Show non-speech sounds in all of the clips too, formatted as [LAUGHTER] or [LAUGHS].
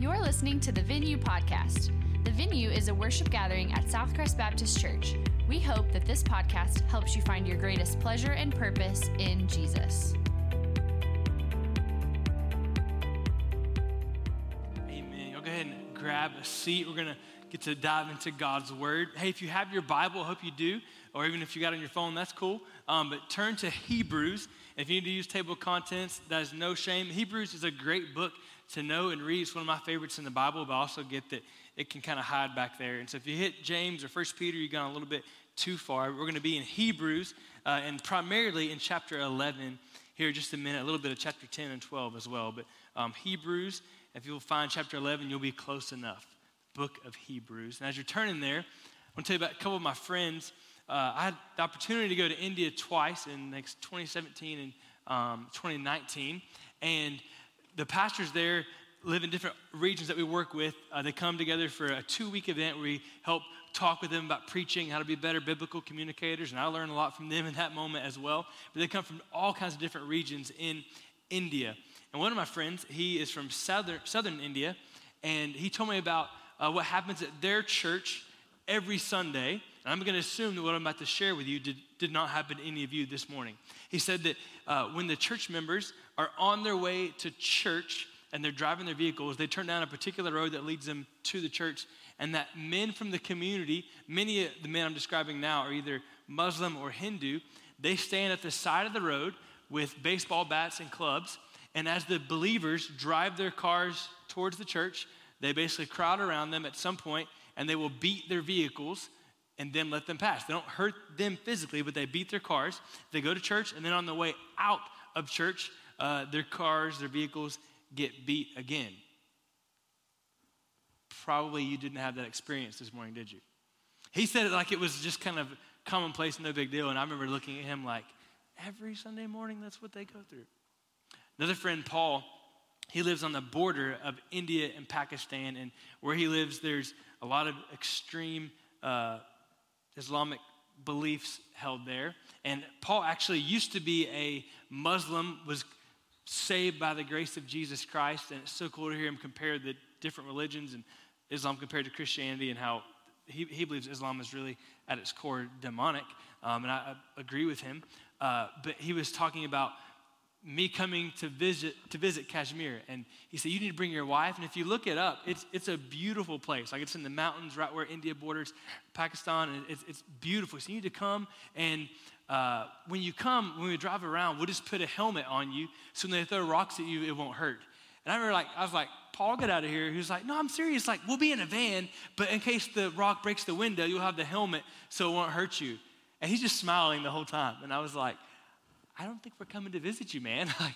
You're listening to the Venue Podcast. The Venue is a worship gathering at Southcrest Baptist Church. We hope that this podcast helps you find your greatest pleasure and purpose in Jesus. Amen. You'll go ahead and grab a seat. We're going to get to dive into God's Word. Hey, if you have your Bible, I hope you do, or even if you got on your phone, that's cool. Um, but turn to Hebrews. If you need to use table of contents, that is no shame. Hebrews is a great book to know and read. It's one of my favorites in the Bible, but I also get that it can kind of hide back there. And so if you hit James or First Peter, you've gone a little bit too far. We're going to be in Hebrews uh, and primarily in chapter 11 here just a minute, a little bit of chapter 10 and 12 as well. But um, Hebrews, if you'll find chapter 11, you'll be close enough. Book of Hebrews. And as you're turning there, I want to tell you about a couple of my friends. Uh, I had the opportunity to go to India twice in next 2017 and um, 2019. And the pastors there live in different regions that we work with. Uh, they come together for a two week event where we help talk with them about preaching, how to be better biblical communicators, and I learn a lot from them in that moment as well. But they come from all kinds of different regions in India. And one of my friends, he is from southern, southern India, and he told me about uh, what happens at their church every Sunday. I'm going to assume that what I'm about to share with you did, did not happen to any of you this morning. He said that uh, when the church members are on their way to church and they're driving their vehicles, they turn down a particular road that leads them to the church, and that men from the community, many of the men I'm describing now are either Muslim or Hindu, they stand at the side of the road with baseball bats and clubs, and as the believers drive their cars towards the church, they basically crowd around them at some point and they will beat their vehicles and then let them pass. They don't hurt them physically, but they beat their cars. They go to church, and then on the way out of church, uh, their cars, their vehicles get beat again. Probably you didn't have that experience this morning, did you? He said it like it was just kind of commonplace, no big deal. And I remember looking at him like, every Sunday morning, that's what they go through. Another friend, Paul, he lives on the border of India and Pakistan. And where he lives, there's a lot of extreme uh, Islamic beliefs held there. And Paul actually used to be a Muslim, was saved by the grace of Jesus Christ. And it's so cool to hear him compare the different religions and Islam compared to Christianity and how he, he believes Islam is really at its core demonic. Um, and I, I, agree with him. Uh, but he was talking about me coming to visit to visit Kashmir, and he said you need to bring your wife. And if you look it up, it's it's a beautiful place. Like it's in the mountains, right where India borders Pakistan, and it's it's beautiful. So you need to come. And uh, when you come, when we drive around, we'll just put a helmet on you, so when they throw rocks at you, it won't hurt. And I remember, like I was like, Paul, get out of here. He was like, No, I'm serious. Like we'll be in a van, but in case the rock breaks the window, you'll have the helmet, so it won't hurt you. And he's just smiling the whole time. And I was like I don't think we're coming to visit you, man. [LAUGHS] like,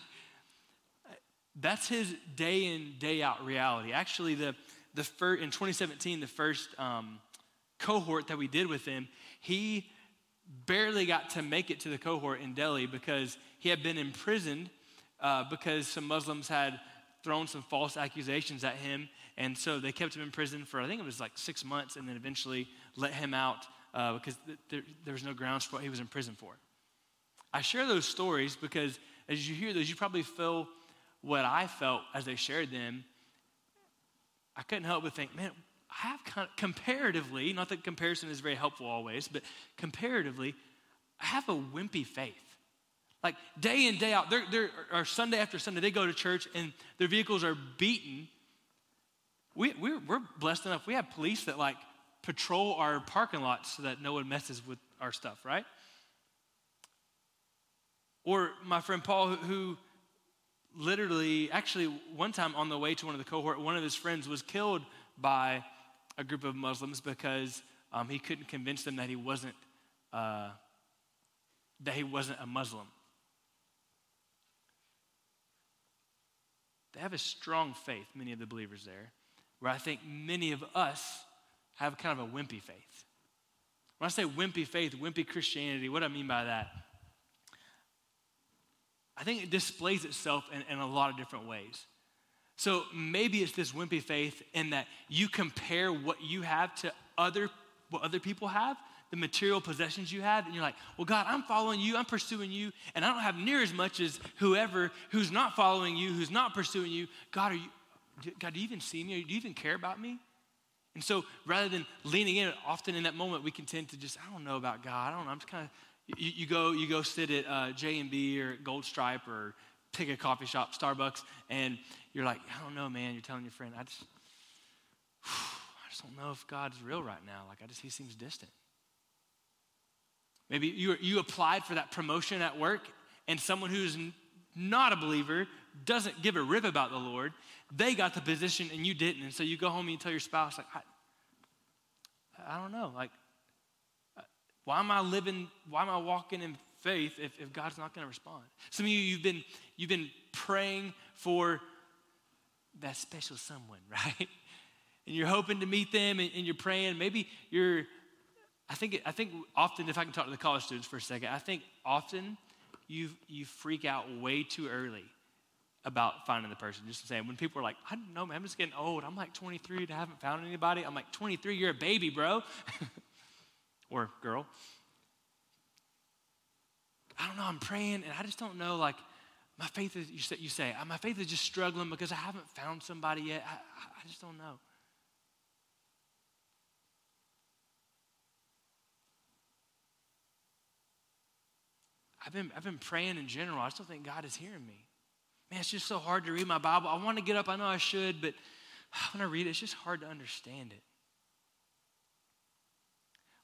that's his day in, day out reality. Actually, the, the fir- in 2017, the first um, cohort that we did with him, he barely got to make it to the cohort in Delhi because he had been imprisoned uh, because some Muslims had thrown some false accusations at him. And so they kept him in prison for, I think it was like six months, and then eventually let him out uh, because th- there, there was no grounds for what he was in prison for. I share those stories because as you hear those, you probably feel what I felt as they shared them. I couldn't help but think, man, I have kind of, comparatively, not that comparison is very helpful always, but comparatively, I have a wimpy faith. Like day in, day out, they're, they're, or Sunday after Sunday, they go to church and their vehicles are beaten. We, we're, we're blessed enough. We have police that like patrol our parking lots so that no one messes with our stuff, right? Or my friend Paul, who literally, actually, one time on the way to one of the cohort, one of his friends was killed by a group of Muslims because um, he couldn't convince them that he wasn't uh, that he wasn't a Muslim. They have a strong faith, many of the believers there, where I think many of us have kind of a wimpy faith. When I say wimpy faith, wimpy Christianity, what do I mean by that? I think it displays itself in, in a lot of different ways. So maybe it's this wimpy faith in that you compare what you have to other what other people have, the material possessions you have, and you're like, well, God, I'm following you, I'm pursuing you, and I don't have near as much as whoever who's not following you, who's not pursuing you. God, are you God, do you even see me? Do you even care about me? And so rather than leaning in, often in that moment we can tend to just, I don't know about God. I don't know. I'm just kind of, you, you, go, you go sit at uh, J&B or Gold Stripe or pick a coffee shop, Starbucks, and you're like, I don't know, man. You're telling your friend, I just, [SIGHS] I just don't know if God's real right now. Like, I just, he seems distant. Maybe you, you applied for that promotion at work, and someone who's not a believer doesn't give a rip about the Lord, they got the position and you didn't. And so you go home and you tell your spouse, like, I, I don't know, like, why am I living, why am I walking in faith if, if God's not going to respond? Some of you, you've been, you've been praying for that special someone, [LAUGHS] right? And you're hoping to meet them and, and you're praying. Maybe you're, I think, I think often, if I can talk to the college students for a second, I think often you, you freak out way too early about finding the person. Just saying, when people are like, I don't know, man, I'm just getting old. I'm like 23 and I haven't found anybody. I'm like, 23, you're a baby, bro. [LAUGHS] or girl. I don't know, I'm praying and I just don't know, like, my faith is, you say, you say my faith is just struggling because I haven't found somebody yet. I, I just don't know. I've been, I've been praying in general. I still think God is hearing me. Man, it's just so hard to read my Bible. I want to get up, I know I should, but [SIGHS] when I read it, it's just hard to understand it.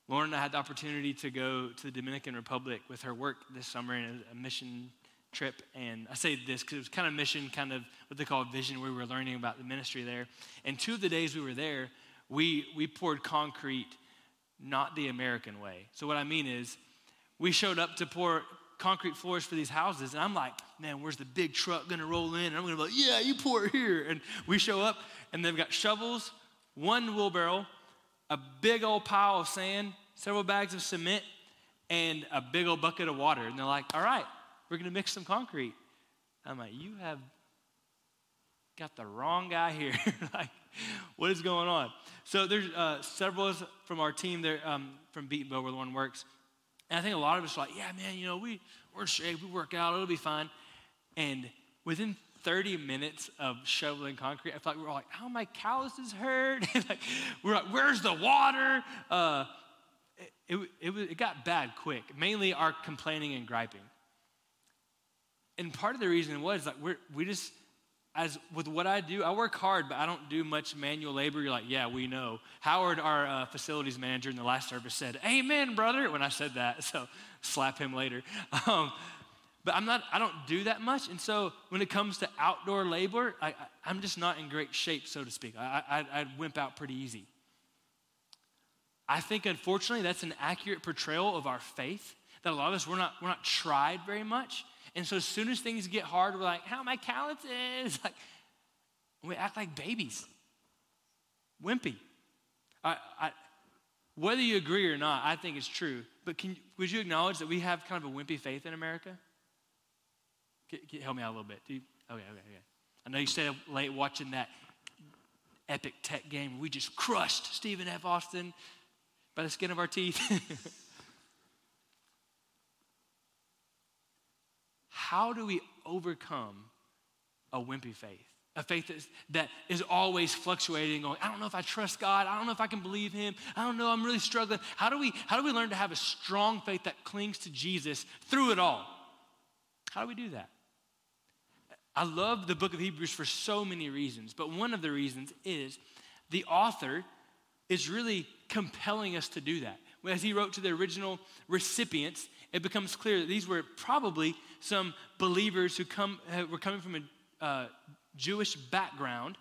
Lauren and I had the opportunity to go to the Dominican Republic with her work this summer in a, mission trip. And I say this because it was kind of mission, kind of what they call vision, where we were learning about the ministry there. And two of the days we were there, we, we poured concrete not the American way. So, what I mean is, we showed up to pour concrete floors for these houses. And I'm like, man, where's the big truck gonna roll in? And I'm gonna be like, yeah, you pour it here. And we show up, and they've got shovels, one wheelbarrow, a big old pile of sand, several bags of cement, and a big old bucket of water. And they're like, all right, we're gonna mix some concrete. I'm like, you have got the wrong guy here. [LAUGHS] like, what is going on? So there's uh, several from our team there um, from Beatonville where one works. And I think a lot of us are like, yeah, man, you know, we, we're in shape, we work out, it'll be fine. And within 30 minutes of shoveling concrete, I felt like we were like, how my calluses hurt. [LAUGHS] like, we're like, where's the water? Uh, it, it, it, it got bad quick, mainly our complaining and griping. And part of the reason was like, we're, we just, as with what I do, I work hard, but I don't do much manual labor. You're like, yeah, we know. Howard, our uh, facilities manager in the last service, said, "Amen, brother." When I said that, [LAUGHS] so slap him later. Um, but I'm not. I don't do that much, and so when it comes to outdoor labor, I, am just not in great shape, so to speak. I, I, I wimp out pretty easy. I think, unfortunately, that's an accurate portrayal of our faith. That a lot of us we're not we're not tried very much. And so as soon as things get hard, we're like, how my calluses? [LAUGHS] Like, we act like babies. Wimpy. I, I, whether you agree or not, I think it's true. But can, would you acknowledge that we have kind of a wimpy faith in America? Can, can help me out a little bit. You, okay, okay, okay. I know you stayed up late watching that epic tech game. We just crushed Stephen F. Austin by the skin of our teeth. [LAUGHS] how do we overcome a wimpy faith? A faith that is, that is always fluctuating, going, I don't know if I trust God. I don't know if I can believe Him. I don't know. I'm really struggling. How do we, how do we learn to have a strong faith that clings to Jesus through it all? How do we do that? I love the book of Hebrews for so many reasons, but one of the reasons is the author is really compelling us to do that. As he wrote to the original recipients, it becomes clear that these were probably some believers who come, were coming from a uh, Jewish background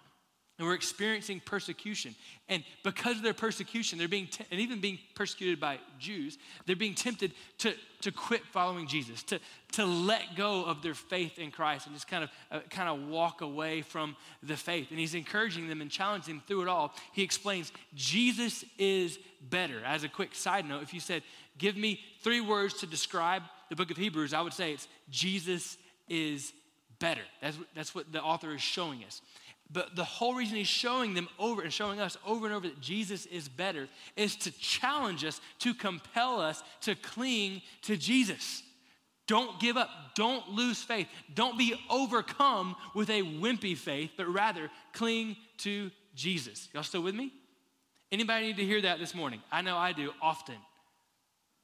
and were experiencing persecution. And because of their persecution, they're being, t- and even being persecuted by Jews, they're being tempted to, to quit following Jesus, to, to let go of their faith in Christ and just kind of, uh, kind of walk away from the faith. And he's encouraging them and challenging them through it all. He explains Jesus is better. As a quick side note, if you said, give me three words to describe the book of Hebrews, I would say it's Jesus is better. That's, that's what the author is showing us. But the whole reason he's showing them over and showing us over and over that Jesus is better is to challenge us, to compel us to cling to Jesus. Don't give up. Don't lose faith. Don't be overcome with a wimpy faith, but rather cling to Jesus. Y'all still with me? Anybody need to hear that this morning? I know I do often.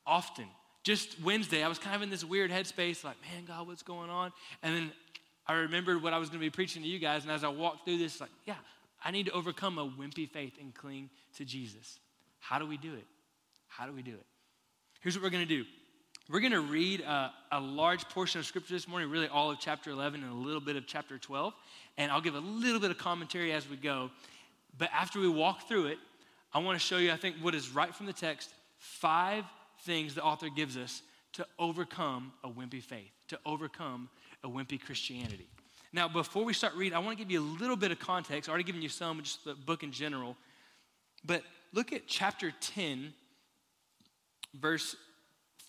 Often. Just Wednesday, I was kind of in this weird headspace, like, man, God, what's going on? And then I remembered what I was going to be preaching to you guys. And as I walked through this, like, yeah, I need to overcome a wimpy faith and cling to Jesus. How do we do it? How do we do it? Here's what we're going to do we're going to read a, a, large portion of scripture this morning, really all of chapter 11 and a little bit of chapter 12. And I'll give a little bit of commentary as we go. But after we walk through it, I want to show you, I think, what is right from the text five things the author gives us to overcome a wimpy faith, to overcome a wimpy Christianity. Now, before we start reading, I want to give you a little bit of context. I've already given you some, just the book in general. But look at chapter 10, verse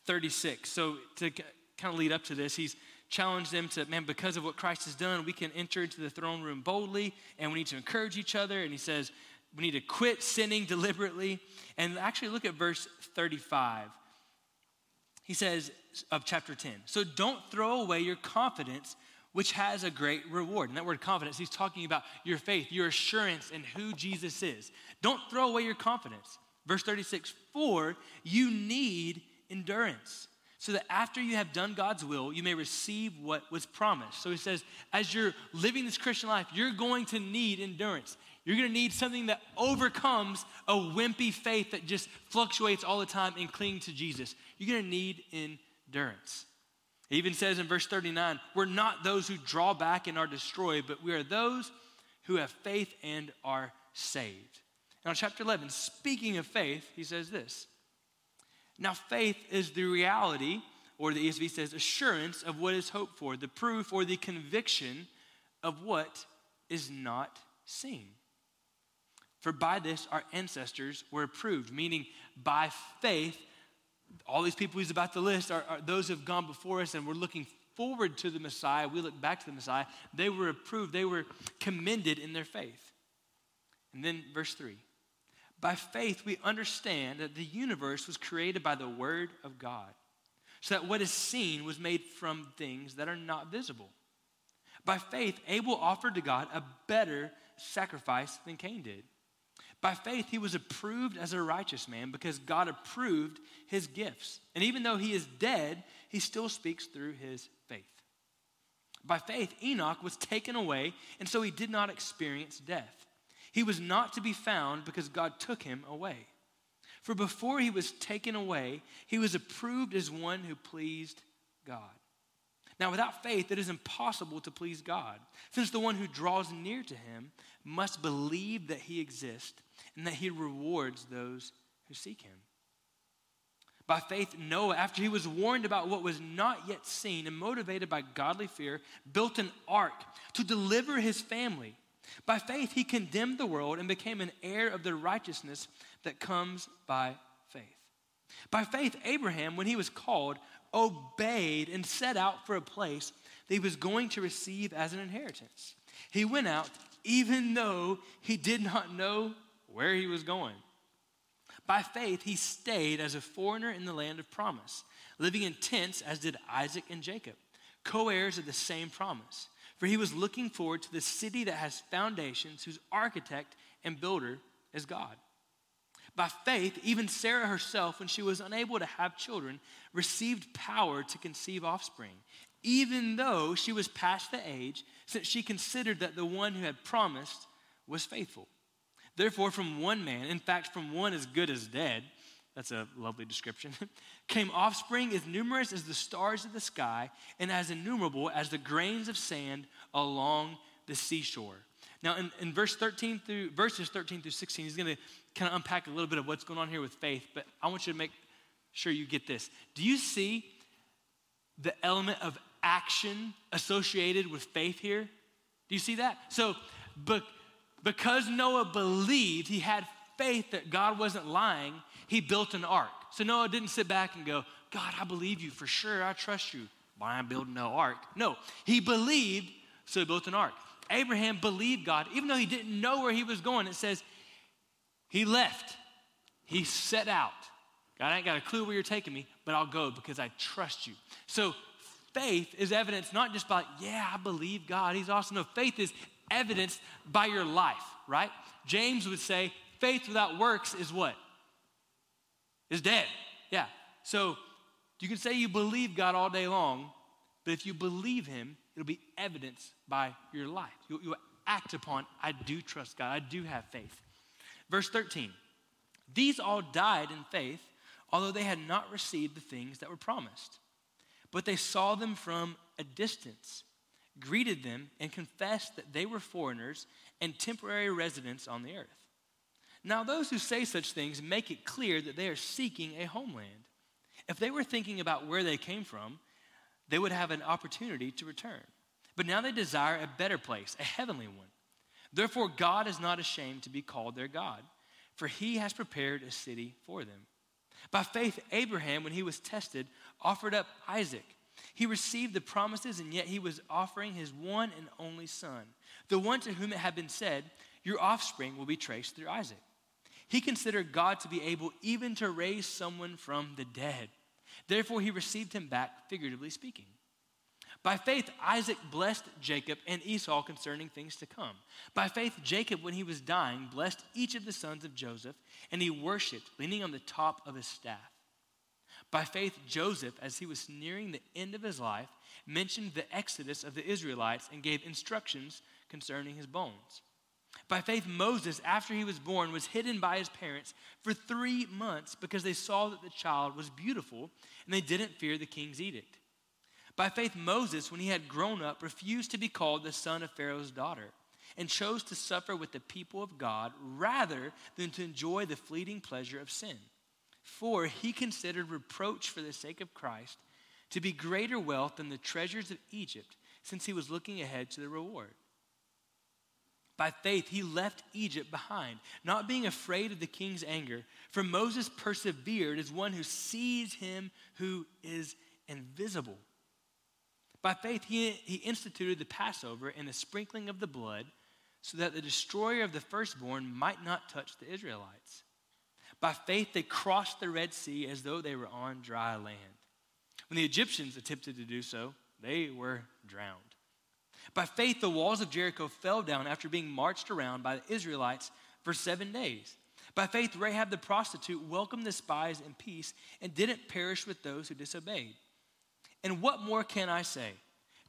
36. So, to kind of lead up to this, he's challenged them to, man, because of what Christ has done, we can enter into the throne room boldly and we need to encourage each other. And he says, we need to quit sinning deliberately. And actually, look at verse 35. He says, of chapter 10. So don't throw away your confidence, which has a great reward. And that word confidence, he's talking about your faith, your assurance in who Jesus is. Don't throw away your confidence. Verse 36 For you need endurance, so that after you have done God's will, you may receive what was promised. So he says, as you're living this Christian life, you're going to need endurance. You're going to need something that overcomes a wimpy faith that just fluctuates all the time and cling to Jesus. You're going to need endurance. He even says in verse 39, we're not those who draw back and are destroyed, but we are those who have faith and are saved. Now, chapter 11, speaking of faith, he says this Now, faith is the reality, or the ESV says, assurance of what is hoped for, the proof or the conviction of what is not seen. For by this our ancestors were approved, meaning by faith, all these people he's about to list are, are those who have gone before us and we're looking forward to the Messiah. We look back to the Messiah. They were approved, they were commended in their faith. And then verse 3 By faith, we understand that the universe was created by the Word of God, so that what is seen was made from things that are not visible. By faith, Abel offered to God a better sacrifice than Cain did. By faith, he was approved as a righteous man because God approved his gifts. And even though he is dead, he still speaks through his faith. By faith, Enoch was taken away, and so he did not experience death. He was not to be found because God took him away. For before he was taken away, he was approved as one who pleased God. Now, without faith, it is impossible to please God, since the one who draws near to him must believe that he exists and that he rewards those who seek him. By faith, Noah, after he was warned about what was not yet seen and motivated by godly fear, built an ark to deliver his family. By faith, he condemned the world and became an heir of the righteousness that comes by faith. By faith, Abraham, when he was called, obeyed and set out for a place that he was going to receive as an inheritance. He went out even though he did not know where he was going. By faith, he stayed as a foreigner in the land of promise, living in tents as did Isaac and Jacob, co heirs of the same promise. For he was looking forward to the city that has foundations, whose architect and builder is God. By faith, even Sarah herself, when she was unable to have children, received power to conceive offspring, even though she was past the age, since she considered that the one who had promised was faithful. Therefore, from one man, in fact, from one as good as dead, that's a lovely description, [LAUGHS] came offspring as numerous as the stars of the sky and as innumerable as the grains of sand along the seashore. Now, in, in verse 13 through verses 13 through 16, he's going to kind of unpack a little bit of what's going on here with faith, but I want you to make sure you get this. Do you see the element of action associated with faith here? Do you see that? So, because Noah believed, he had faith that God wasn't lying, he built an ark. So Noah didn't sit back and go, God, I believe you for sure, I trust you. Why I'm building no ark? No, he believed, so he built an ark. Abraham believed God, even though he didn't know where he was going. It says he left, he set out. God, I ain't got a clue where you're taking me, but I'll go because I trust you. So faith is evidence not just by, yeah, I believe God, He's awesome. No, faith is evidenced by your life, right? James would say, faith without works is what? Is dead. Yeah. So you can say you believe God all day long, but if you believe Him, it'll be evidenced by your life. You'll, you'll act upon, I do trust God, I do have faith. Verse 13 These all died in faith, although they had not received the things that were promised. But they saw them from a distance, greeted them, and confessed that they were foreigners and temporary residents on the earth. Now, those who say such things make it clear that they are seeking a homeland. If they were thinking about where they came from, they would have an opportunity to return. But now they desire a better place, a heavenly one. Therefore, God is not ashamed to be called their God, for he has prepared a city for them. By faith, Abraham, when he was tested, offered up Isaac. He received the promises, and yet he was offering his one and only son, the one to whom it had been said, Your offspring will be traced through Isaac. He considered God to be able even to raise someone from the dead. Therefore, he received him back, figuratively speaking. By faith, Isaac blessed Jacob and Esau concerning things to come. By faith, Jacob, when he was dying, blessed each of the sons of Joseph, and he worshiped, leaning on the top of his staff. By faith, Joseph, as he was nearing the end of his life, mentioned the exodus of the Israelites and gave instructions concerning his bones. By faith, Moses, after he was born, was hidden by his parents for three months because they saw that the child was beautiful and they didn't fear the king's edict. By faith, Moses, when he had grown up, refused to be called the son of Pharaoh's daughter and chose to suffer with the people of God rather than to enjoy the fleeting pleasure of sin. For he considered reproach for the sake of Christ to be greater wealth than the treasures of Egypt, since he was looking ahead to the reward. By faith, he left Egypt behind, not being afraid of the king's anger. For Moses persevered as one who sees him who is invisible. By faith, he, he instituted the Passover and the sprinkling of the blood so that the destroyer of the firstborn might not touch the Israelites. By faith, they crossed the Red Sea as though they were on dry land. When the Egyptians attempted to do so, they were drowned. By faith, the walls of Jericho fell down after being marched around by the Israelites for seven days. By faith, Rahab the prostitute welcomed the spies in peace and didn't perish with those who disobeyed. And what more can I say?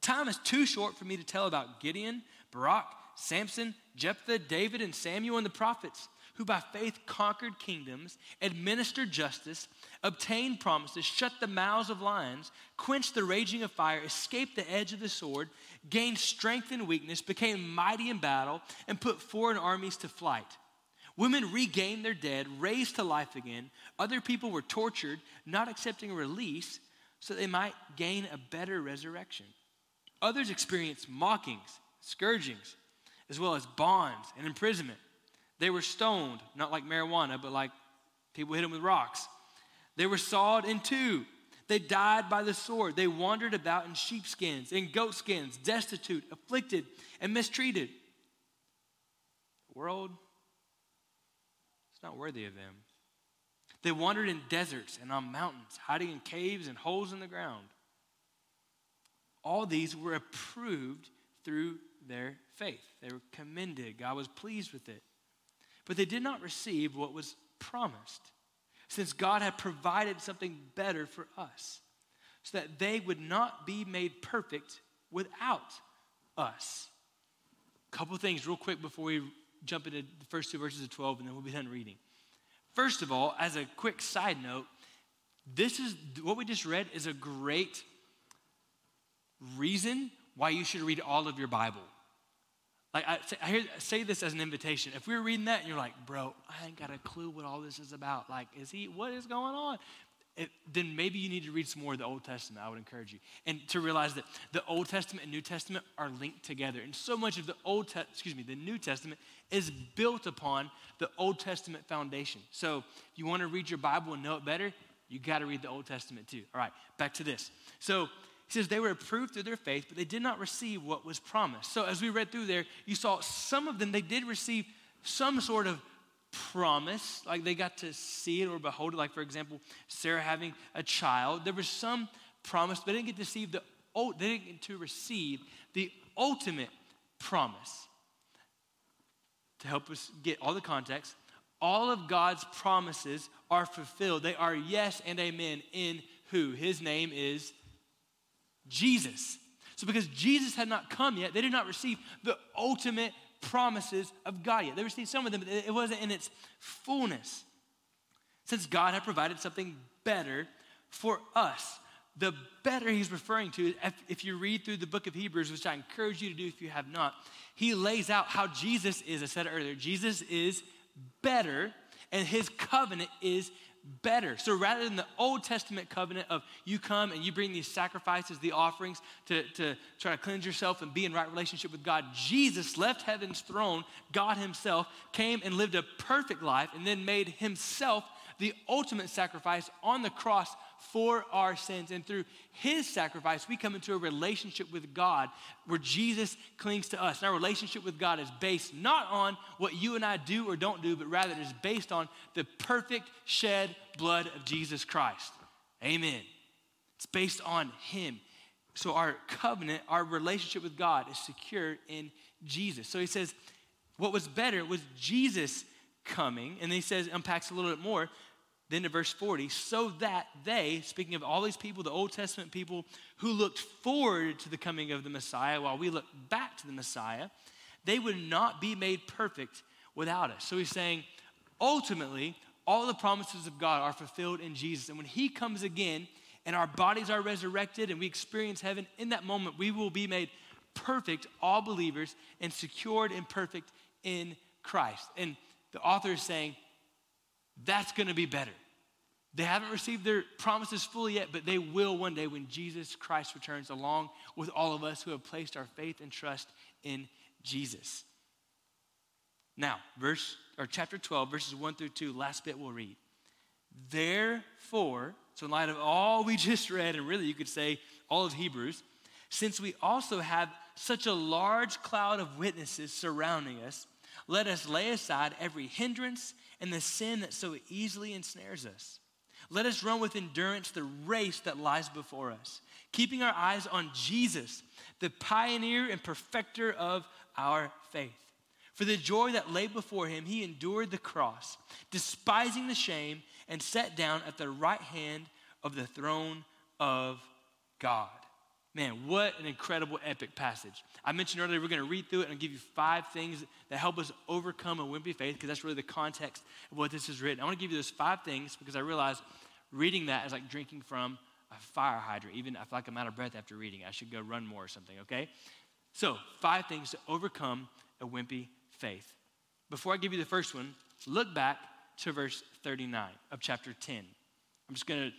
Time is too short for me to tell about Gideon, Barak, Samson, Jephthah, David, and Samuel and the prophets, who by faith conquered kingdoms, administered justice, obtained promises, shut the mouths of lions, quenched the raging of fire, escaped the edge of the sword, gained strength in weakness, became mighty in battle, and put foreign armies to flight. Women regained their dead, raised to life again. Other people were tortured, not accepting release, so they might gain a better resurrection. Others experienced mockings, scourgings, as well as bonds and imprisonment. They were stoned, not like marijuana, but like people hit them with rocks. They were sawed in two. They died by the sword. They wandered about in sheepskins, in goatskins, destitute, afflicted, and mistreated. The world is not worthy of them. They wandered in deserts and on mountains, hiding in caves and holes in the ground. All these were approved through their faith. They were commended. God was pleased with it. But they did not receive what was promised, since God had provided something better for us, so that they would not be made perfect without us. A couple things, real quick, before we jump into the first two verses of 12, and then we'll be done reading. First of all, as a quick side note, this is what we just read is a great reason why you should read all of your Bible. Like I, I, hear, say this as an invitation. If we are reading that and you're like, bro, I ain't got a clue what all this is about. Like, is he? What is going on? It, then maybe you need to read some more of the Old Testament. I would encourage you, and to realize that the Old Testament and New Testament are linked together, and so much of the Old, Te- excuse me, the New Testament is built upon the Old Testament foundation. So, if you want to read your Bible and know it better, you got to read the Old Testament too. All right, back to this. So, he says they were approved through their faith, but they did not receive what was promised. So, as we read through there, you saw some of them, they did receive some sort of promise, like they got to see it or behold it. Like, for example, Sarah having a child. There was some promise, but they didn't get to see the they didn't get to receive the ultimate promise. To help us get all the context, all of God's promises are fulfilled. They are yes and amen in who? His name is Jesus. So, because Jesus had not come yet, they did not receive the ultimate promises of God yet. They received some of them, but it wasn't in its fullness. Since God had provided something better for us. The better he's referring to, if you read through the book of Hebrews, which I encourage you to do if you have not, he lays out how Jesus is. I said earlier, Jesus is better, and his covenant is better. So rather than the Old Testament covenant of you come and you bring these sacrifices, the offerings to, to try to cleanse yourself and be in right relationship with God, Jesus left heaven's throne, God Himself, came and lived a perfect life and then made Himself the ultimate sacrifice on the cross for our sins. And through his sacrifice, we come into a relationship with God where Jesus clings to us. And our relationship with God is based not on what you and I do or don't do, but rather it is based on the perfect shed blood of Jesus Christ. Amen. It's based on him. So our covenant, our relationship with God is secure in Jesus. So he says, what was better was Jesus coming. And he says, unpacks a little bit more. Then to verse 40, so that they, speaking of all these people, the Old Testament people who looked forward to the coming of the Messiah while we look back to the Messiah, they would not be made perfect without us. So he's saying, ultimately, all the promises of God are fulfilled in Jesus. And when he comes again and our bodies are resurrected and we experience heaven, in that moment, we will be made perfect, all believers, and secured and perfect in Christ. And the author is saying, that's going to be better. They haven't received their promises fully yet, but they will one day when Jesus Christ returns, along with all of us who have placed our faith and trust in Jesus. Now, verse or chapter 12, verses 1 through 2, last bit we'll read. Therefore, so in light of all we [LAUGHS] just read, and really you could say all of Hebrews, since we also have such a large cloud of witnesses surrounding us, let us lay aside every hindrance and the sin that so easily ensnares us. Let us run with endurance the race that lies before us, keeping our eyes on Jesus, the pioneer and perfecter of our faith. For the joy that lay before him, he endured the cross, despising the shame, and sat down at the right hand of the throne of God. Man, what an incredible, epic passage. I mentioned earlier we're going to read through it and give you five things that help us overcome a wimpy faith because that's really the context of what this is written. I want to give you those five things because I realize reading that is like drinking from a fire hydrant. Even I feel like I'm out of breath after reading. I should go run more or something, okay? So, five things to overcome a wimpy faith. Before I give you the first one, look back to verse 39 of chapter 10. I'm just going to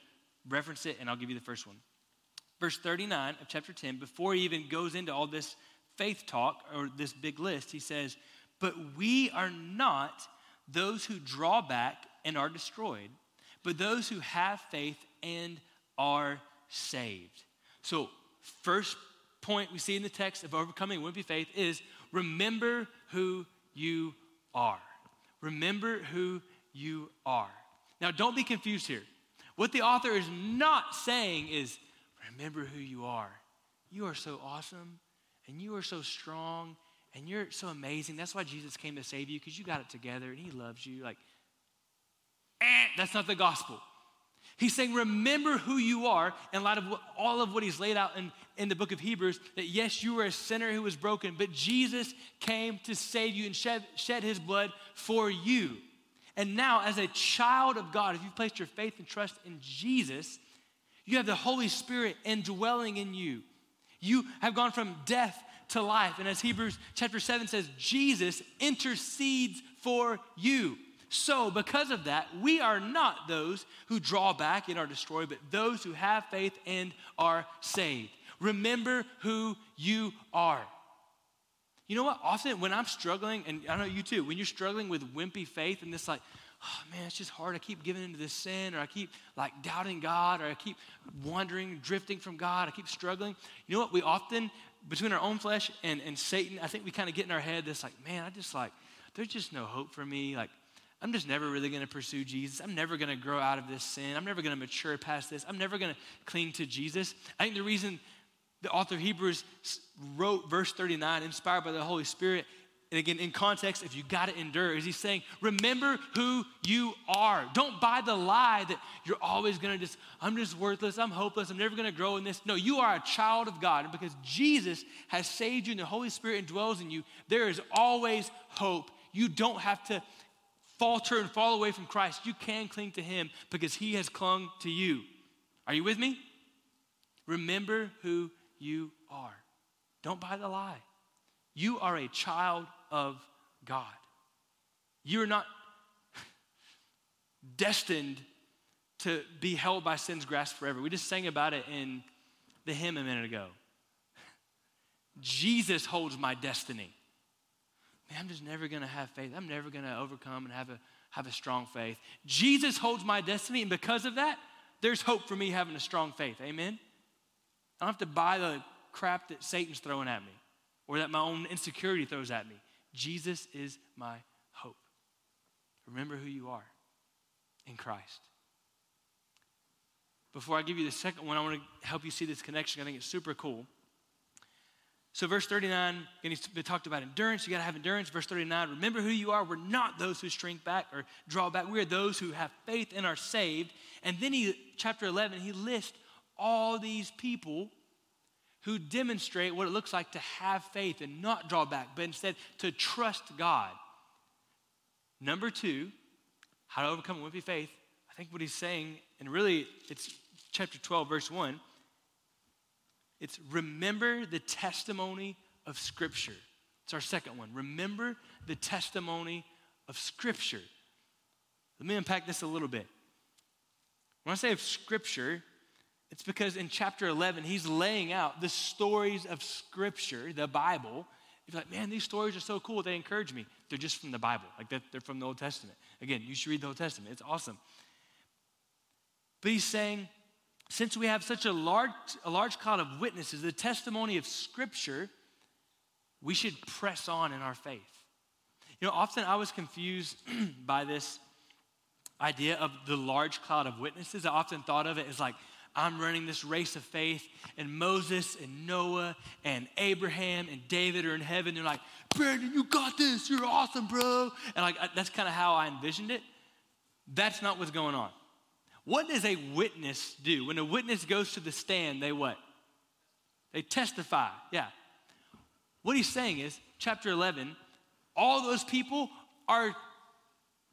reference it and I'll give you the first one verse 39 of chapter 10, before he even goes into all this faith talk or this big list, he says, But we are not those who draw back and are destroyed, but those who have faith and are saved. So, first point we see in the text of overcoming wimpy faith is remember who you are. Remember who you are. Now, don't be confused here. What the author is not saying is remember who you are. You are so awesome and you are so strong and you're so amazing. That's why Jesus came to save you because you got it together and he loves you. Like, eh, that's not the gospel. He's saying, remember who you are in light of what, all of what he's laid out in, in the book of Hebrews that yes, you were a sinner who was broken, but Jesus came to save you and shed, shed his blood for you. And now, as a child of God, if you've placed your faith and trust in Jesus, you have the Holy Spirit indwelling in you. You have gone from death to life. And as Hebrews chapter 7 says, Jesus intercedes for you. So, because of that, we are not those who draw back and are destroyed, but those who have faith and are saved. Remember who you are. You know what? Often when I'm struggling, and I know you too, when you're struggling with wimpy faith and this like, oh man, it's just hard. I keep giving into this sin, or I keep like doubting God, or I keep wandering, drifting from God. I keep struggling. You know what? We often, between our own flesh and, and Satan, I think we kind of get in our head this like, man, I just like, there's just no hope for me. Like, I'm just never really going to pursue Jesus. I'm never going to grow out of this sin. I'm never going to mature past this. I'm never going to cling to Jesus. I think the reason The author of Hebrews wrote verse 39, inspired by the Holy Spirit, and again, in context, if you got to endure, is he saying, remember who you are. Don't buy the lie that you're always going to just, I'm just worthless, I'm hopeless, I'm never going to grow in this. No, you are a child of God. And because Jesus has saved you and the Holy Spirit indwells in you, there is always hope. You don't have to falter and fall away from Christ. You can cling to him because he has clung to you. Are you with me? Remember who you are. Don't buy the lie. You are a child of God. You are not destined to be held by sin's grasp forever. We just sang about it in the hymn a minute ago. Jesus holds my destiny. Man, I'm just never gonna have faith. I'm never gonna overcome and have a, have a strong faith. Jesus holds my destiny, and because of that, there's hope for me having a strong faith. Amen? I don't have to buy the crap that Satan's throwing at me or that my own insecurity throws at me. Jesus is my hope. Remember who you are in Christ. Before I give you the second one, I want to help you see this connection. I think it's super cool. So, verse 39, and he talked about endurance. You got to have endurance. Verse 39, remember who you are. We're not those who shrink back or draw back. We are those who have faith and are saved. And then he, chapter 11, he lists all these people who demonstrate what it looks like to have faith and not draw back, but instead to trust God. Number two, how to overcome a wimpy faith. I think what he's saying, and really it's chapter 12, verse 1, it's remember the testimony of Scripture. It's our second one. Remember the testimony of Scripture. Let me unpack this a little bit. When I say of Scripture, it's because in chapter 11, he's laying out the stories of Scripture, the Bible. You're like, man, these stories are so cool. They encourage me. They're just from the Bible, like they're from the Old Testament. Again, you should read the Old Testament, it's awesome. But he's saying, since we have such a large, a large cloud of witnesses, the testimony of Scripture, we should press on in our faith. You know, often I was confused [CLEARS THROAT] by this idea of the large cloud of witnesses. I often thought of it as like, I'm running this race of faith, and Moses and Noah and Abraham and David are in heaven. They're like, Brandon, you got this. You're awesome, bro. And like that's kind of how I envisioned it. That's not what's going on. What does a witness do? When a witness goes to the stand, they what? They testify. Yeah. What he's saying is, chapter 11, all those people are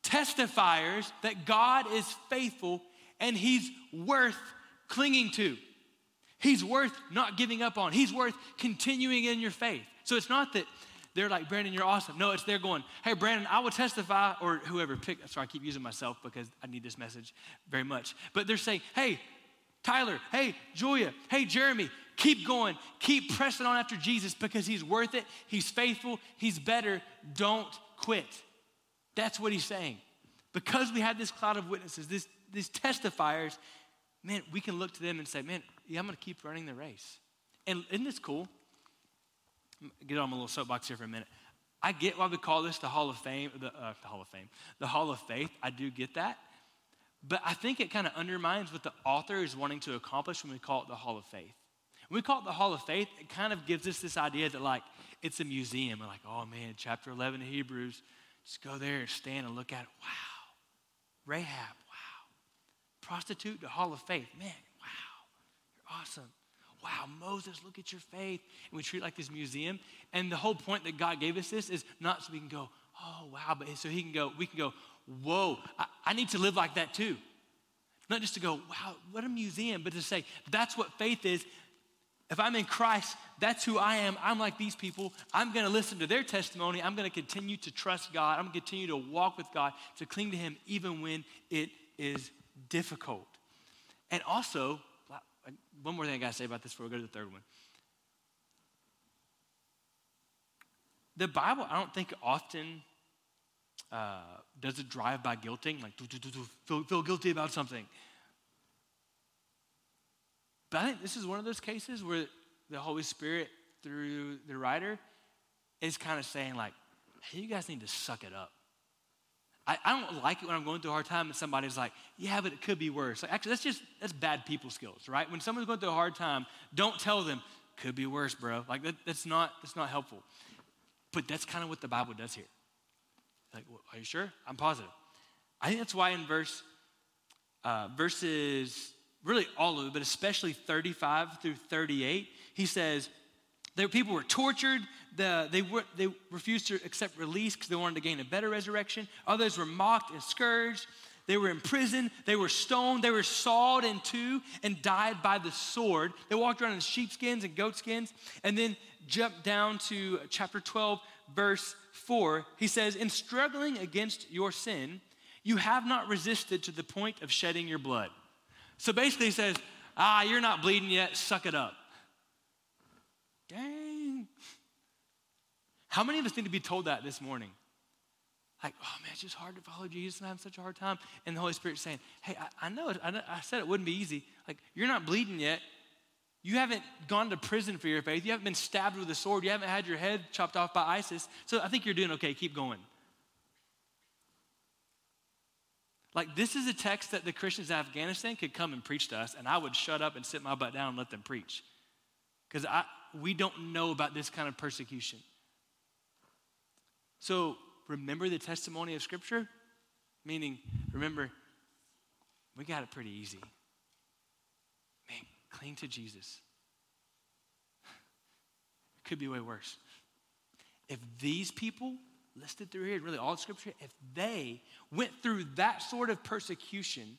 testifiers that God is faithful and he's worth clinging to. He's worth not giving up on. He's worth continuing in your faith. So it's not that they're like, Brandon, you're awesome. No, it's they're going, hey, Brandon, I will testify, or whoever pick. Sorry, I keep using myself because I need this message very much. But they're saying, hey, Tyler, hey, Julia, hey, Jeremy, keep going. Keep pressing on after Jesus because he's worth it. He's faithful. He's better. Don't quit. That's what he's saying. Because we have this cloud of witnesses, this, these testifiers, man, we can look to them and say, man, yeah, I'm going to keep running the race. And isn't this cool? Get on my little soapbox here for a minute. I get why we call this the Hall of Fame, the, uh, the Hall of Fame, the Hall of Faith. I do get that. But I think it kind of undermines what the author is wanting to accomplish when we call it the Hall of Faith. When we call it the Hall of Faith, it kind of gives us this idea that, like, it's a museum. We're like, oh man, chapter 11 of Hebrews, just go there and stand and look at it. Wow. Rahab, prostitute to Hall of Faith. Man, wow, you're awesome. Wow, Moses, look at your faith. And we treat it like this museum. And the whole point that God gave us this is not so we can go, oh, wow, but so he can go, we can go, whoa, I, I need to live like that too. Not just to go, wow, what a museum, but to say, that's what faith is. If I'm in Christ, that's who I am. I'm like these people. I'm going to listen to their testimony. I'm going to continue to trust God. I'm going to continue to walk with God, to cling to Him even when it is difficult. And also, one more thing I got to say about this before we go to the third one. The Bible, I don't think often uh, does it drive by guilting, like do, do, do, feel, feel guilty about something. But I think this is one of those cases where the Holy Spirit, through the writer, is kind of saying, like, hey, you guys need to suck it up. I, I don't like it when I'm going through a hard time and somebody's like, yeah, but it could be worse. Like, actually, that's just, that's bad people skills, right? When someone's going through a hard time, don't tell them, Could be worse, bro. Like that, that's not that's not helpful. But that's kind of what the Bible does here. Like, well, are you sure? I'm positive. I think that's why in verse uh, verses really all of it, but especially 35 through 38, he says, there, people were tortured. The, they, were, they refused to accept release because they wanted to gain a better resurrection. Others were mocked and scourged. They were imprisoned. They were stoned. They were sawed in two and died by the sword. They walked around in sheepskins and goatskins. And then jump down to chapter 12, verse 4. He says, In struggling against your sin, you have not resisted to the point of shedding your blood. So basically, he says, Ah, you're not bleeding yet, suck it up. Dang. How many of us need to be told that this morning? Like, oh man, it's just hard to follow Jesus and I'm having such a hard time. And the Holy Spirit saying, hey, I, I know. I, know, I said it wouldn't be easy. Like, you're not bleeding yet. You haven't gone to prison for your faith. You haven't been stabbed with a sword. You haven't had your head chopped off by ISIS. So I think you're doing okay. Keep going. Like, this is a text that the Christians in Afghanistan could come and preach to us, and I would shut up and sit my butt down and let them preach. Because we don't know about this kind of persecution. So, remember the testimony of Scripture? Meaning, remember, we got it pretty easy. Man, cling to Jesus. It [SIGHS] could be way worse. If these people listed through here, really all scripture, if they went through that sort of persecution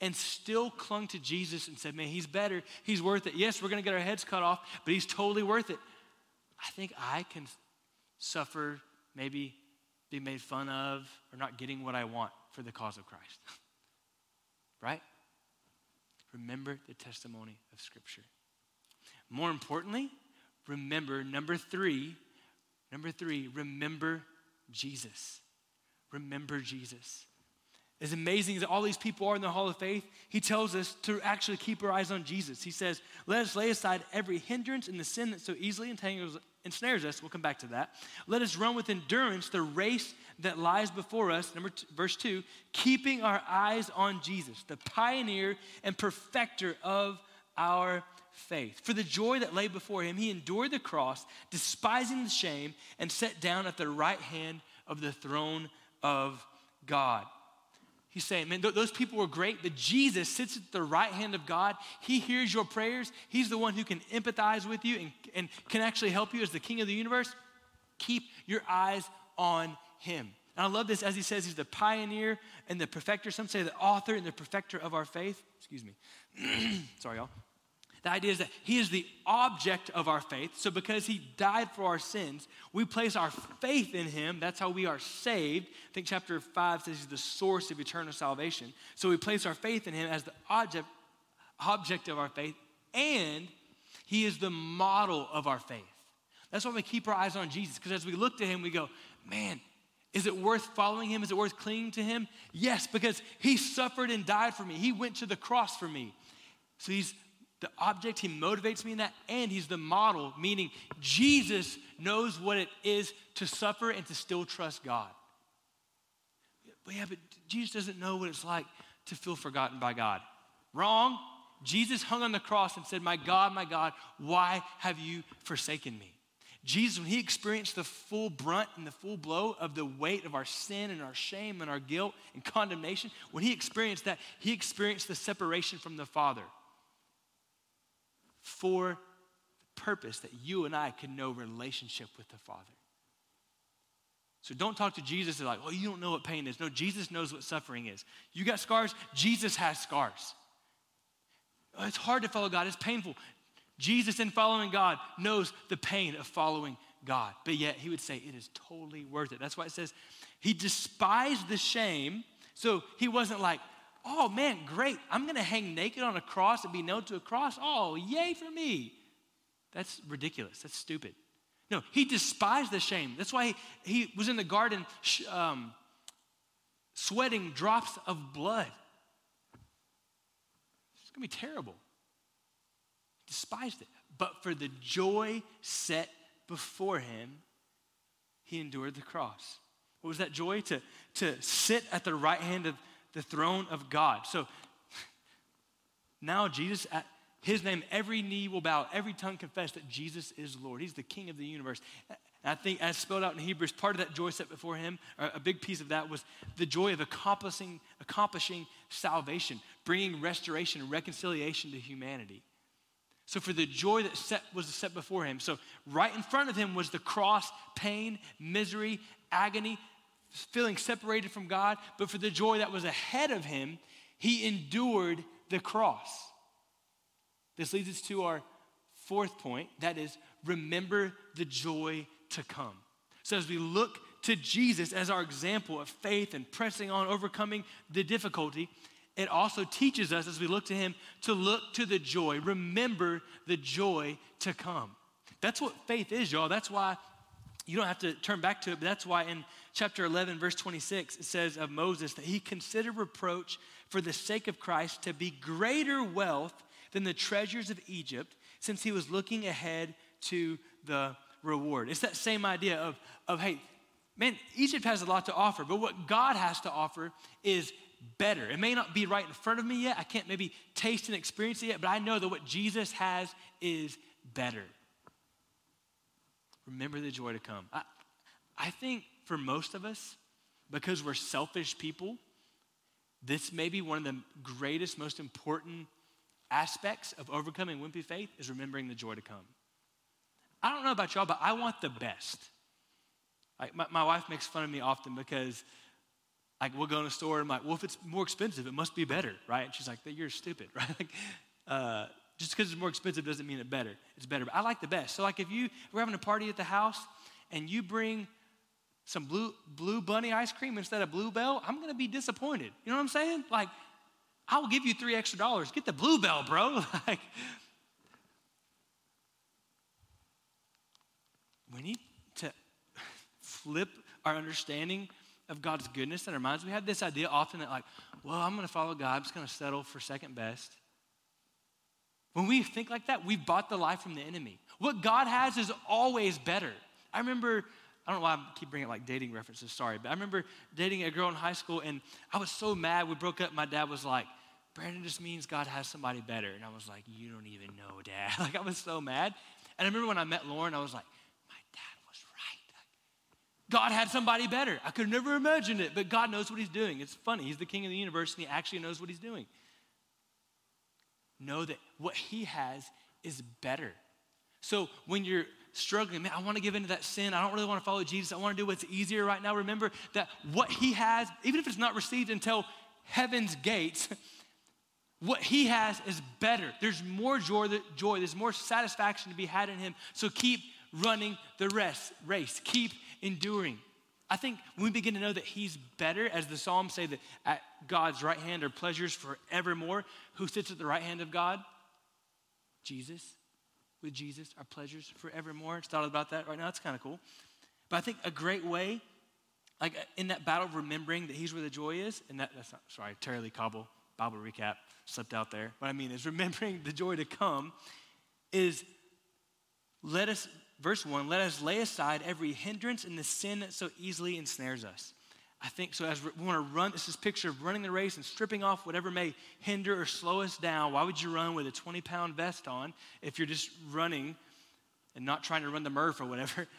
and still clung to Jesus and said, man, he's better, he's worth it. Yes, we're gonna get our heads cut off, but he's totally worth it. I think I can suffer, maybe be made fun of, or not getting what I want for the cause of Christ. [LAUGHS] right? Remember the testimony of Scripture. More importantly, remember number three, Number three, remember Jesus. Remember Jesus. As amazing as all these people are in the Hall of Faith, he tells us to actually keep our eyes on Jesus. He says, Let us lay aside every hindrance and the sin that so easily entangles, ensnares us. We'll come back to that. Let us run with endurance the race that lies before us. Number two, verse two, keeping our eyes on Jesus, the pioneer and perfecter of our faith. For the joy that lay before him, he endured the cross, despising the shame, and sat down at the right hand of the throne of God. He's saying, man, th- those people were great, but Jesus sits at the right hand of God. He hears your prayers. He's the one who can empathize with you and, and can actually help you as the king of the universe. Keep your eyes on him. And I love this as he says he's the pioneer and the perfecter. Some say the author and the perfecter of our faith. Excuse me. [CLEARS THROAT] Sorry, y'all. The idea is that He is the object of our faith. So, because He died for our sins, we place our faith in Him. That's how we are saved. I think chapter 5 says He's the source of eternal salvation. So, we place our faith in Him as the object, object of our faith, and He is the model of our faith. That's why we keep our eyes on Jesus, because as we look to Him, we go, man, is it worth following him? Is it worth clinging to him? Yes, because he suffered and died for me. He went to the cross for me. So he's the object, he motivates me in that, and he's the model, meaning Jesus knows what it is to suffer and to still trust God. But yeah, but Jesus doesn't know what it's like to feel forgotten by God. Wrong. Jesus hung on the cross and said, My God, my God, why have you forsaken me? Jesus, when he experienced the full brunt and the full blow of the weight of our sin and our shame and our guilt and condemnation, when he experienced that, he experienced the separation from the Father for the purpose that you and I can know relationship with the Father. So don't talk to Jesus like, well, you don't know what pain is. No, Jesus knows what suffering is. You got scars, Jesus has scars. It's hard to follow God, it's painful. Jesus, in following God, knows the pain of following God. But yet, he would say it is totally worth it. That's why it says he despised the shame. So he wasn't like, oh man, great, I'm gonna hang naked on a cross and be nailed to a cross. Oh, yay for me. That's ridiculous. That's stupid. No, he despised the shame. That's why he, he was in the garden um, sweating drops of blood. It's gonna be terrible. Despised it. But for the joy set before him, he endured the cross. What was that joy? To, to sit at the right hand of the throne of God. So now Jesus, at his name, every knee will bow, every tongue confess that Jesus is Lord. He's the King of the universe. And I think, as spelled out in Hebrews, part of that joy set before him, a big piece of that was the joy of accomplishing, accomplishing salvation, bringing restoration and reconciliation to humanity. So, for the joy that set, was set before him, so right in front of him was the cross, pain, misery, agony, feeling separated from God. But for the joy that was ahead of him, he endured the cross. This leads us to our fourth point that is, remember the joy to come. So, as we look to Jesus as our example of faith and pressing on, overcoming the difficulty, it also teaches us as we look to Him to look to the joy, remember the joy to come. That's what faith is, y'all. That's why you don't have to turn back to it, but that's why in chapter 11, verse 26, it says of Moses that he considered reproach for the sake of Christ to be greater wealth than the treasures of Egypt, since he was looking ahead to the reward. It's that same idea of, of hey, man, Egypt has a lot to offer, but what God has to offer is better. It may not be right in front of me yet. I can't maybe taste and experience it yet, but I know that what Jesus has is better. Remember the joy to come. I, I think for most of us, because we're selfish people, this may be one of the greatest, most important aspects of overcoming wimpy faith is remembering the joy to come. I don't know about y'all, but I want the best. Like my, my wife makes fun of me often because like we'll go in a store and I'm like, well, if it's more expensive, it must be better, right? And she's like, you're stupid, [LAUGHS] right? Like, uh, just because it's more expensive doesn't mean it's better. It's better. But I like the best. So like if you we're having a party at the house and you bring some blue blue bunny ice cream instead of bluebell, I'm gonna be disappointed. You know what I'm saying? Like I will give you three extra dollars. Get the bluebell, bro. [LAUGHS] like, we need to flip our understanding of God's goodness in our minds. We have this idea often that, like, well, I'm to follow God, I'm just to settle for second best. When we think like that, we've bought the lie from the enemy. What God has is always better. I remember, I don't know why I keep bringing like dating references, sorry, but I remember dating a girl in high school and I was so mad. We broke up. My dad was like, Brandon just means God has somebody better. And I was like, You don't even know, Dad. [LAUGHS] Like, I was so mad. And I remember when I met Lauren, I was like, My dad was right. God had somebody better. I could never imagine it, but God knows what He's doing. It's funny. He's the king of the universe, and He actually knows what He's doing. Know that what He has is better. So when you're struggling, man, I want to give into that sin. I don't really want to follow Jesus. I want to do what's easier right now. Remember that what He has, even if it's not received until heaven's gates, What he has is better. There's more joy, joy, there's more satisfaction to be had in him. So keep running the rest, race. Keep enduring. I think when we begin to know that he's better, as the Psalms say that at God's right hand are pleasures forevermore, who sits at the right hand of God? Jesus. With Jesus, our pleasures forevermore. Just thought about that right now. It's kind of cool. But I think a great way, like in that battle of remembering that he's where the joy is, and that, that's not, sorry, Tara-Leigh Cobble, Bible recap slipped out there. What I mean is [LAUGHS] remembering the joy to come is let us, verse one, let us lay aside every hindrance and the sin that so easily ensnares us. I think so. As we want to run, this is picture of running the race and stripping off whatever may hinder or slow us down. Why would you run with a 20 pound vest on if you're just running and not trying to run the Murph or whatever? [LAUGHS]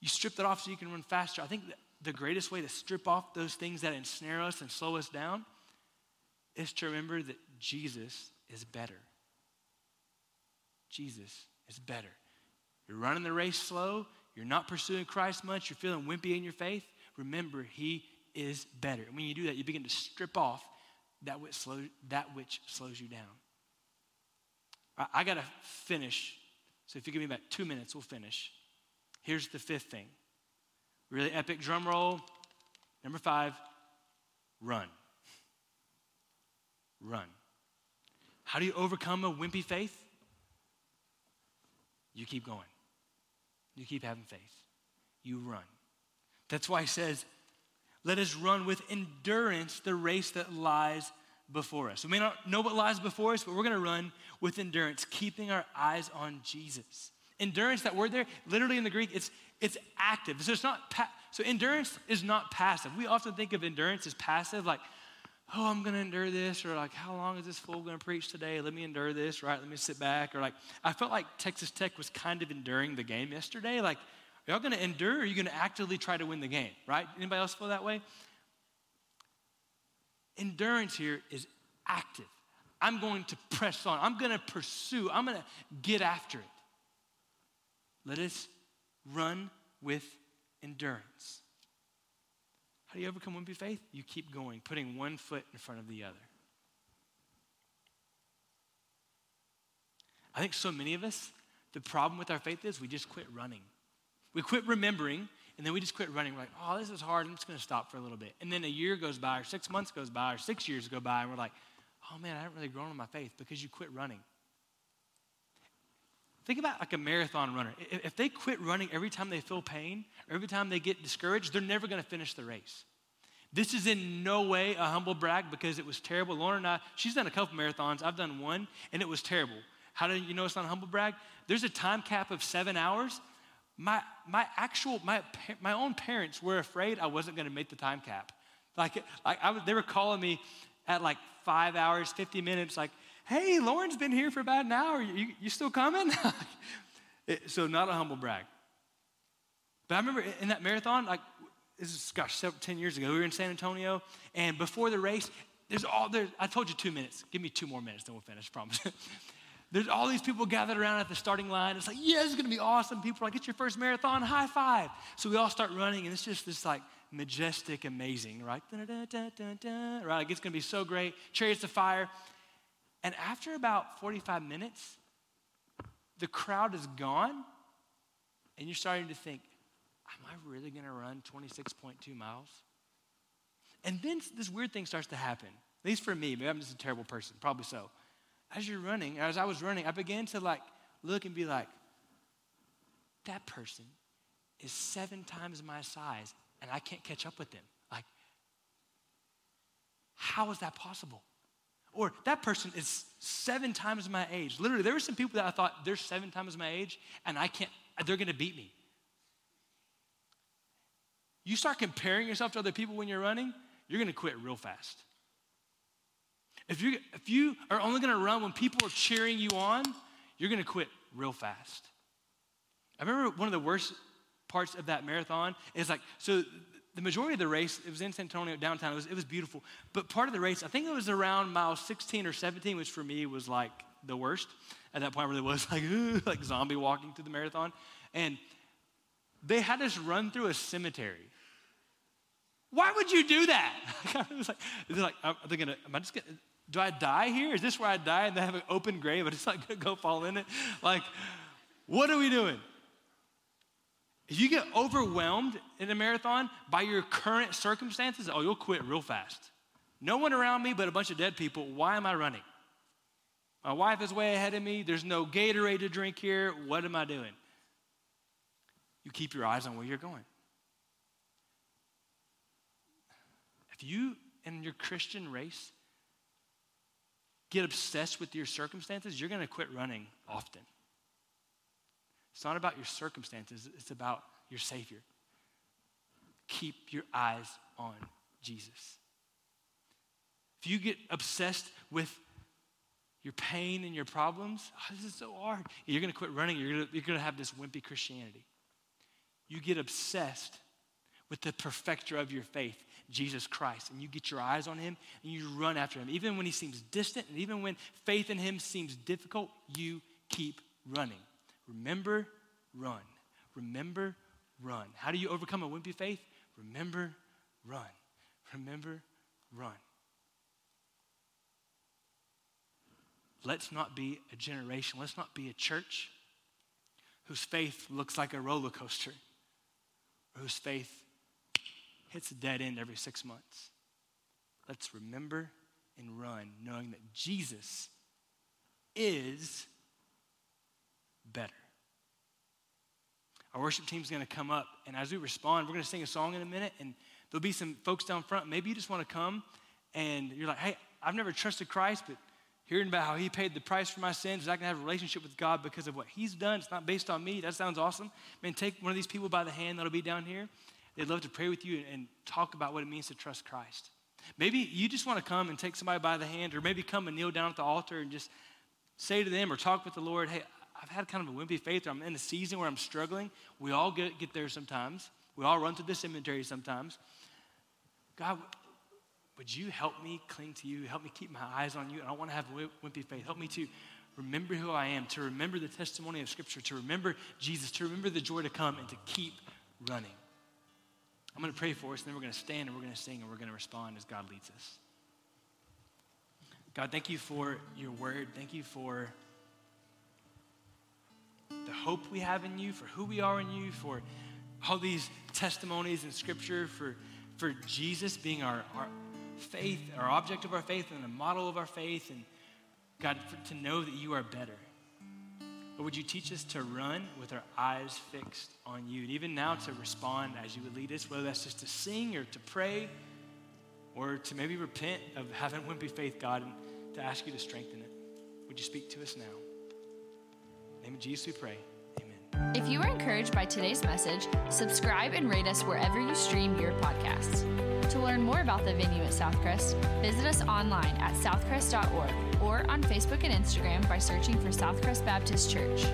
You strip that off so you can run faster. I think the greatest way to strip off those things that ensnare us and slow us down is to remember that Jesus is better. Jesus is better. You're running the race slow, you're not pursuing Christ much, you're feeling wimpy in your faith. Remember, He is better. And when you do that, you begin to strip off that which, that which slows you down. I, I got to finish. So if you give me about two minutes, we'll finish. Here's the fifth thing. Really epic drum roll. Number five, run run. How do you overcome a wimpy faith? You keep going. You keep having faith. You run. That's why he says, let us run with endurance the race that lies before us. We may not know what lies before us, but we're going to run with endurance, keeping our eyes on Jesus. Endurance, that word there, literally in the Greek, it's, it's active. So it's not, pa- so endurance is not passive. We often think of endurance as passive, like, oh, I'm going to endure this, or like, how long is this fool going to preach today? Let me endure this, right? Let me sit back. Or like, I felt like Texas Tech was kind of enduring the game yesterday. Like, are y'all going to endure or are you going to actively try to win the game, right? Anybody else feel that way? Endurance here is active. I'm going to press on. I'm going to pursue. I'm going to get after it. Let us run with endurance. How do you overcome wimpy faith? You keep going, putting one foot in front of the other. I think so many of us, the problem with our faith is we just quit running. We quit remembering, and then we just quit running. We're like, oh, this is hard. I'm just going to stop for a little bit. And then a year goes by, or six months goes by, or six years go by, and we're like, oh man, I haven't really grown in my faith because you quit running. Think about like a marathon runner. If they quit running every time they feel pain, or every time they get discouraged, they're never going to finish the race. This is in no way a humble brag because it was terrible. Lauren and I, she's done a couple marathons. I've done one, and it was terrible. How do you know it's not a humble brag? There's a time cap of seven hours. My, my actual, my, my own parents were afraid I wasn't going to make the time cap. Like, like I, was, they were calling me at like five hours, 50 minutes, like, hey, Lauren's been here for about an hour. You, you still coming? [LAUGHS] it, so, not a humble brag. But I remember in that marathon, like, this is, gosh, seven, 10 years ago, we were in San Antonio, and before the race, there's all there. I told you two minutes. Give me two more minutes, then we'll finish, promise. [LAUGHS] there's all these people gathered around at the starting line. It's like, yeah, this is gonna be awesome. People are like, it's your first marathon, high five. So we all start running, and it's just this like majestic, amazing, right? Right? Like, it's gonna be so great. Chariots of fire. And after about 45 minutes, the crowd is gone, and you're starting to think, Am I really gonna run 26.2 miles? And then this weird thing starts to happen. At least for me, maybe I'm just a terrible person, probably so. As you're running, as I was running, I began to like look and be like, that person is seven times my size and I can't catch up with them. Like, how is that possible? Or that person is seven times my age. Literally, there were some people that I thought they're seven times my age, and I can't, they're gonna beat me. You start comparing yourself to other people when you're running, you're gonna quit real fast. If you, if you are only gonna run when people are cheering you on, you're gonna quit real fast. I remember one of the worst parts of that marathon is like, so the majority of the race, it was in San Antonio downtown. It was, it was beautiful. But part of the race, I think it was around mile 16 or 17, which for me was like the worst. At that point, really was like, ooh, [LAUGHS] like zombie walking through the marathon. And they had us run through a cemetery. Why would you do that? [LAUGHS] it was like, they're like, are they gonna, am I just gonna, do I die here? Is this where I die and they have an open grave, but it's not gonna go fall in it? Like, what are we doing? If you get overwhelmed in a marathon by your current circumstances, oh, you'll quit real fast. No one around me but a bunch of dead people. Why am I running? My wife is way ahead of me. There's no Gatorade to drink here. What am I doing? You keep your eyes on where you're going. If you, in your Christian race, get obsessed with your circumstances, you're going to quit running often. It's not about your circumstances, it's about your Savior. Keep your eyes on Jesus. If you get obsessed with your pain and your problems, oh, this is so hard. You're going to quit running. You're going to have this wimpy Christianity. You get obsessed with the perfecter of your faith, Jesus Christ, and you get your eyes on him and you run after him. Even when he seems distant and even when faith in him seems difficult, you keep running. Remember, run. Remember, run. How do you overcome a wimpy faith? Remember, run. Remember, run. Let's not be a generation, let's not be a church whose faith looks like a roller coaster, or whose faith hits a dead end every six months. Let's remember and run, knowing that Jesus is better. Our worship team's going to come up, and as we respond, we're going to sing a song in a minute, and there'll be some folks down front. Maybe you just want to come, and you're like, hey, I've never trusted Christ, but hearing about how He paid the price for my sins, I can have a relationship with God because of what He's done. It's not based on me. That sounds awesome. Man, take one of these people by the hand that'll be down here. They'd love to pray with you and talk about what it means to trust Christ. Maybe you just want to come and take somebody by the hand, or maybe come and kneel down at the altar and just say to them or talk with the Lord, hey, I've had kind of a wimpy faith, or I'm in a season where I'm struggling. We all get, get there sometimes. We all run through this inventory sometimes. God, would you help me cling to you? Help me keep my eyes on you. I don't want to have wimpy faith. Help me to remember who I am, to remember the testimony of Scripture, to remember Jesus, to remember the joy to come, and to keep running. I'm going to pray for us, and then we're going to stand and we're going to sing and we're going to respond as God leads us. God, thank you for your word. Thank you for the hope we have in you, for who we are in you, for all these testimonies in Scripture, for, for Jesus being our, our faith, our object of our faith, and the model of our faith. And God, for, to know that you are better. But would you teach us to run with our eyes fixed on you? And even now to respond as you would lead us, whether that's just to sing or to pray or to maybe repent of having wimpy faith, God, and to ask you to strengthen it. Would you speak to us now? In the name of Jesus, we pray. Amen. If you were encouraged by today's message, subscribe and rate us wherever you stream your podcasts. To learn more about the venue at Southcrest, visit us online at southcrest.org or on Facebook and Instagram by searching for Southcrest Baptist Church.